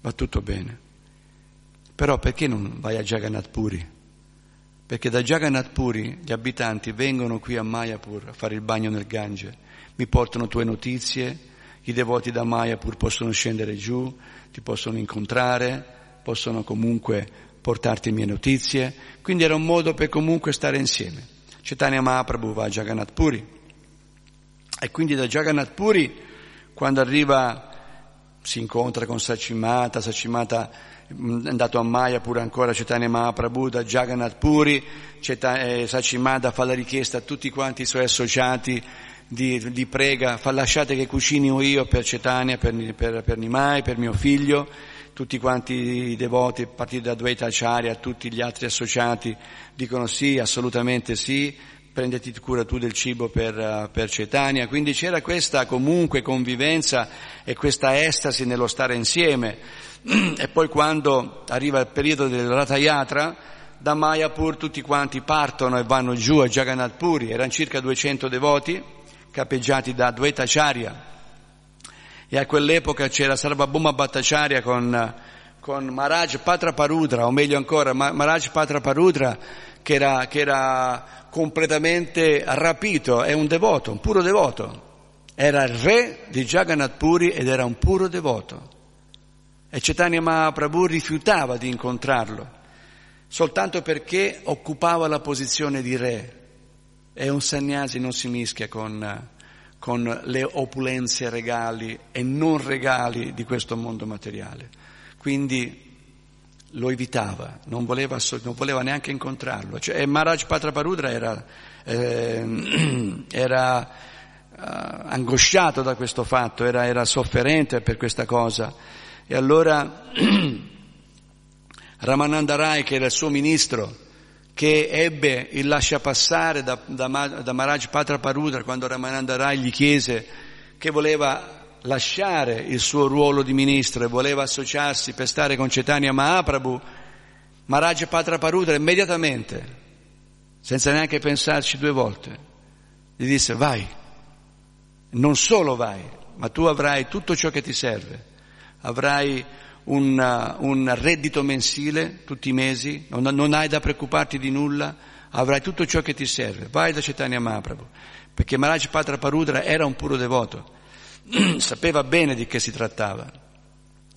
va tutto bene, però perché non vai a Jagannath Puri? Perché da Jagannath Puri gli abitanti vengono qui a Mayapur a fare il bagno nel Gange, mi portano tue notizie, i devoti da Mayapur possono scendere giù, ti possono incontrare, possono comunque portarti mie notizie, quindi era un modo per comunque stare insieme. Chaitanya Mahaprabhu va a Jagannath Puri e quindi da Jagannath Puri quando arriva si incontra con Sachimata, Sachimata è andato a Maya pure ancora Chaitanya Mahaprabhu da Jagannath Puri, eh, Sachimata fa la richiesta a tutti quanti i suoi associati di, di prega, fa lasciate che cucini io per Cetania, per, per, per Nimai, per mio figlio, tutti quanti i devoti, a partire da Dvaita Acharya, tutti gli altri associati dicono sì, assolutamente sì, prenditi cura tu del cibo per, per Cetania, quindi c'era questa comunque convivenza e questa estasi nello stare insieme. E poi quando arriva il periodo del Ratayatra, da Mayapur tutti quanti partono e vanno giù a Jagannath Puri, erano circa 200 devoti capeggiati da Dvaita Acharya. E a quell'epoca c'era Sarvabhuma Bhattacharya con, con Maharaj Patraparudra, o meglio ancora Maharaj Patraparudra che era, che era completamente rapito, è un devoto, un puro devoto. Era il re di Jagannath Puri ed era un puro devoto. E Chaitanya Mahaprabhu rifiutava di incontrarlo, soltanto perché occupava la posizione di re. E un sannyasi non si mischia con, con le opulenze regali e non regali di questo mondo materiale. Quindi lo evitava, non voleva, non voleva neanche incontrarlo. Cioè, Maharaj Patraparudra era, eh, era uh, angosciato da questo fatto, era, era sofferente per questa cosa. E allora Ramananda Rai, che era il suo ministro, che ebbe il lasciapassare da, da, da Maharaj Patra Parudra quando Ramananda Rai gli chiese che voleva lasciare il suo ruolo di ministro e voleva associarsi per stare con Chaitanya Mahaprabhu, Maharaj Patra Parudra immediatamente, senza neanche pensarci due volte, gli disse vai, non solo vai, ma tu avrai tutto ciò che ti serve, avrai un, un reddito mensile tutti i mesi, non, non, hai da preoccuparti di nulla, avrai tutto ciò che ti serve, vai da Chaitanya Mahaprabhu, perché Maharaj Patra Parudra era un puro devoto, sapeva bene di che si trattava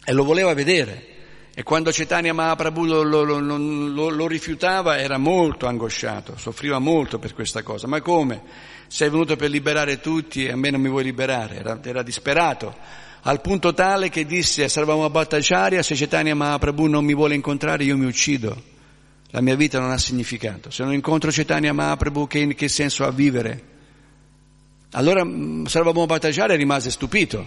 e lo voleva vedere. E quando Chaitanya Mahaprabhu lo, lo, lo, lo, rifiutava era molto angosciato, soffriva molto per questa cosa. Ma come? Sei venuto per liberare tutti e a me non mi vuoi liberare? Era, era disperato, al punto tale che disse a Sarvama Bhattacharya, se Chaitanya Mahaprabhu non mi vuole incontrare io mi uccido. La mia vita non ha significato. Se non incontro Chaitanya Mahaprabhu che, che senso ha vivere? Allora mm, Sarvama Bhattacharya rimase stupito,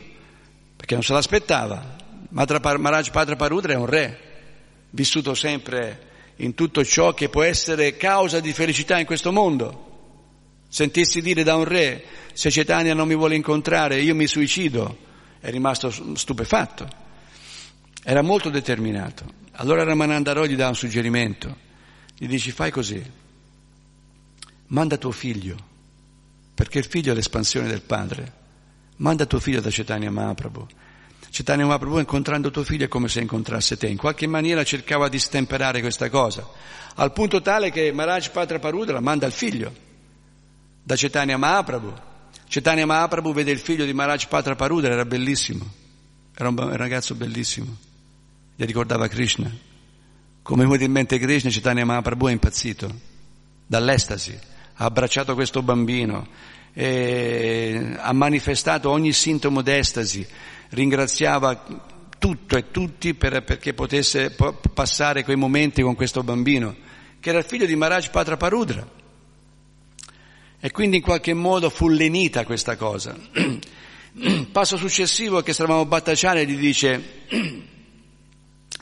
perché non se l'aspettava. Maharaj Padre Parudra è un re, vissuto sempre in tutto ciò che può essere causa di felicità in questo mondo. Sentirsi dire da un re, se Cetania non mi vuole incontrare, io mi suicido, è rimasto stupefatto. Era molto determinato. Allora Ramananda Roy gli dà un suggerimento. Gli dice fai così, manda tuo figlio, perché il figlio è l'espansione del padre. Manda tuo figlio da Cetania Mahaprabhu Chaitanya Mahaprabhu incontrando tuo figlio è come se incontrasse te. In qualche maniera cercava di stemperare questa cosa, al punto tale che Maharaj Patra Parudra manda il figlio da Chaitanya Mahaprabhu. Chaitanya Mahaprabhu vede il figlio di Maharaj Patra Parudra, era bellissimo, era un ragazzo bellissimo, gli ricordava Krishna. Come vuoi Krishna, Chaitanya Mahaprabhu è impazzito dall'estasi, ha abbracciato questo bambino, ha manifestato ogni sintomo d'estasi, ringraziava tutto e tutti per, perché potesse passare quei momenti con questo bambino, che era il figlio di Maharaj Patra Parudra. E quindi in qualche modo fu lenita questa cosa. Passo successivo che Sravamo Bhattacharya gli dice,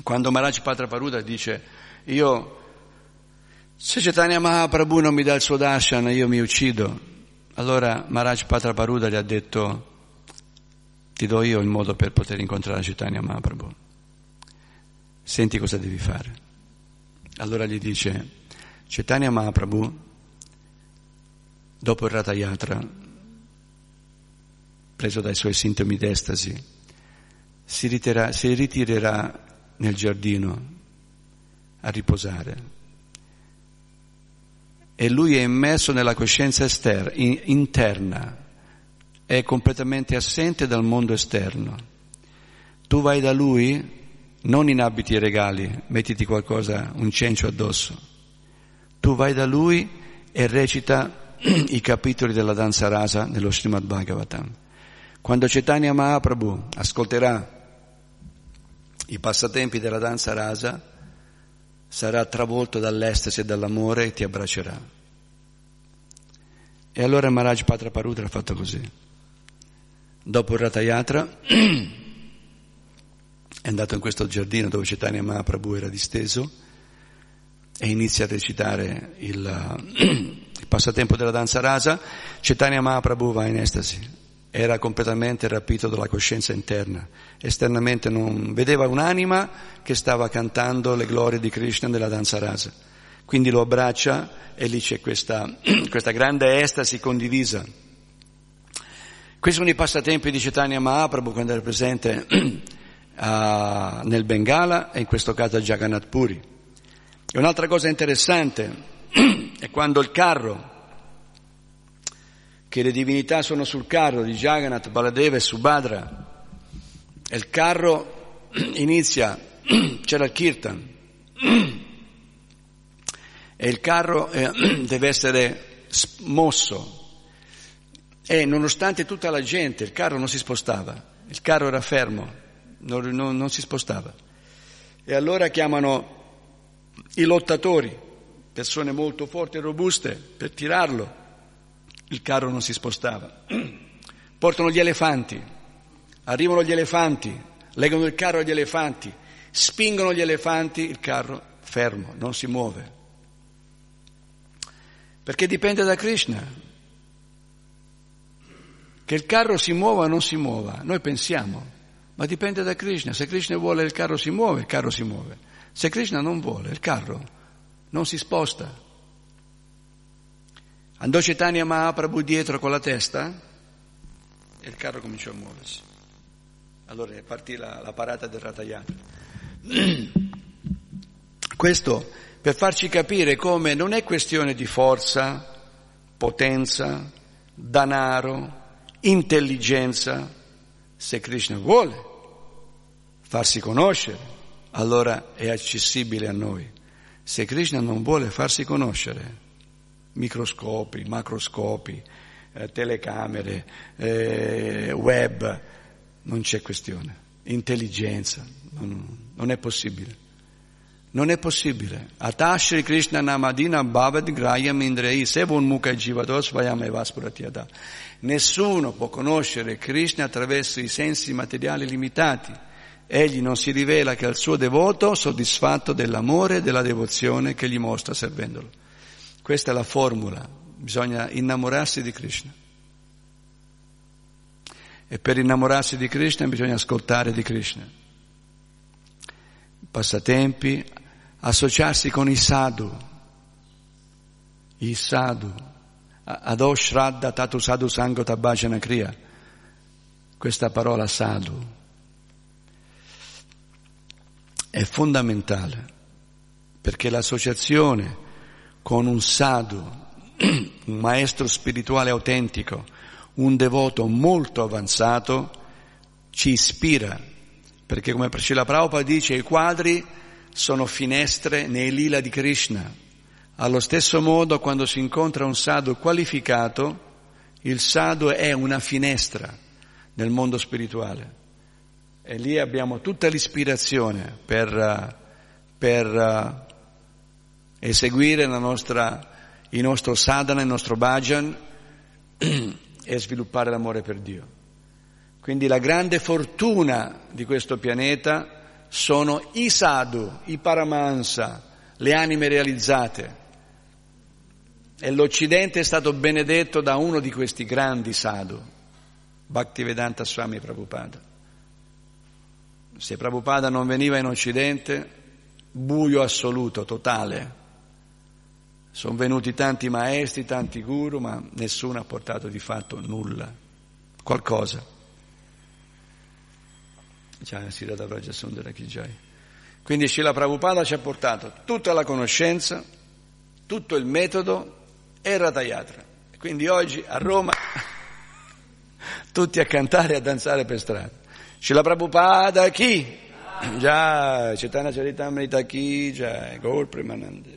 quando Maharaj Patra Parudra dice, io, se Chaitanya Mahaprabhu non mi dà il suo darshan io mi uccido, allora Maharaj Patra Parudra gli ha detto, ti do io il modo per poter incontrare Chaitanya Mahaprabhu. Senti cosa devi fare. Allora gli dice, Chaitanya Mahaprabhu, dopo il Ratha Yatra, preso dai suoi sintomi d'estasi, si, ritira, si ritirerà nel giardino a riposare. E lui è immerso nella coscienza esterna, interna, è completamente assente dal mondo esterno. Tu vai da lui non in abiti e regali, mettiti qualcosa, un cencio addosso. Tu vai da lui e recita i capitoli della danza rasa nello Srimad Bhagavatam. Quando Chaitanya Mahaprabhu ascolterà i passatempi della danza rasa, sarà travolto dall'estasi e dall'amore e ti abbraccerà. E allora Maharaj Patra Parudra ha fatto così. Dopo il Ratayatra è andato in questo giardino dove Chaitanya Mahaprabhu era disteso e inizia a recitare il, il passatempo della danza rasa. Chaitanya Mahaprabhu va in estasi, era completamente rapito dalla coscienza interna, esternamente non vedeva un'anima che stava cantando le glorie di Krishna nella danza rasa. Quindi lo abbraccia e lì c'è questa, questa grande estasi condivisa. Questi sono i passatempi di Chaitanya Mahaprabhu quando era presente uh, nel Bengala e in questo caso a Jagannath Puri. E un'altra cosa interessante è quando il carro, che le divinità sono sul carro di Jagannath, Baladeva e Subhadra, e il carro inizia, c'era il kirtan, e il carro eh, deve essere mosso, e nonostante tutta la gente, il carro non si spostava, il carro era fermo, non, non, non si spostava. E allora chiamano i lottatori, persone molto forti e robuste, per tirarlo. Il carro non si spostava. Portano gli elefanti, arrivano gli elefanti, legano il carro agli elefanti, spingono gli elefanti, il carro fermo, non si muove. Perché dipende da Krishna. Che il carro si muova o non si muova, noi pensiamo, ma dipende da Krishna. Se Krishna vuole il carro si muove, il carro si muove. Se Krishna non vuole, il carro non si sposta. Andò Chaitanya Mahaprabhu dietro con la testa e il carro cominciò a muoversi. Allora partì la, la parata del Ratayatra. Questo per farci capire come non è questione di forza, potenza, danaro, intelligenza, se Krishna vuole farsi conoscere, allora è accessibile a noi. Se Krishna non vuole farsi conoscere, microscopi, macroscopi, eh, telecamere, eh, web, non c'è questione. Intelligenza, non, non è possibile. Non è possibile. Atashri Krishna Namadina Bhavad Grayam Indrei Sevun Mukha Jivados Vayam Evaspuratyada. Nessuno può conoscere Krishna attraverso i sensi materiali limitati. Egli non si rivela che al suo devoto soddisfatto dell'amore e della devozione che gli mostra servendolo. Questa è la formula. Bisogna innamorarsi di Krishna. E per innamorarsi di Krishna bisogna ascoltare di Krishna. Passatempi, associarsi con i sadhu, i sadhu, Ado Shraddha Tatu Sadhu Sangota Bhajana Kriya. Questa parola sadhu è fondamentale perché l'associazione con un sadhu, un maestro spirituale autentico, un devoto molto avanzato, ci ispira, perché come Priscilla Prabhupada dice, i quadri sono finestre nei lila di Krishna. Allo stesso modo, quando si incontra un sadhu qualificato, il sadhu è una finestra nel mondo spirituale. E lì abbiamo tutta l'ispirazione per, per eseguire nostra, il nostro sadhana, il nostro bhajan e sviluppare l'amore per Dio. Quindi la grande fortuna di questo pianeta sono i sadhu, i paramansa, le anime realizzate e l'Occidente è stato benedetto da uno di questi grandi sadhu, Bhaktivedanta Swami Prabhupada. Se Prabhupada non veniva in Occidente, buio assoluto, totale. Sono venuti tanti maestri, tanti guru, ma nessuno ha portato di fatto nulla, qualcosa. Quindi Srila Prabhupada ci ha portato tutta la conoscenza, tutto il metodo e Ratayatra. Quindi oggi a Roma tutti a cantare e a danzare per strada. Shila Prabhupada chi? Già, Chaitanya Charitamrita chi? Già, Gaur Premanande.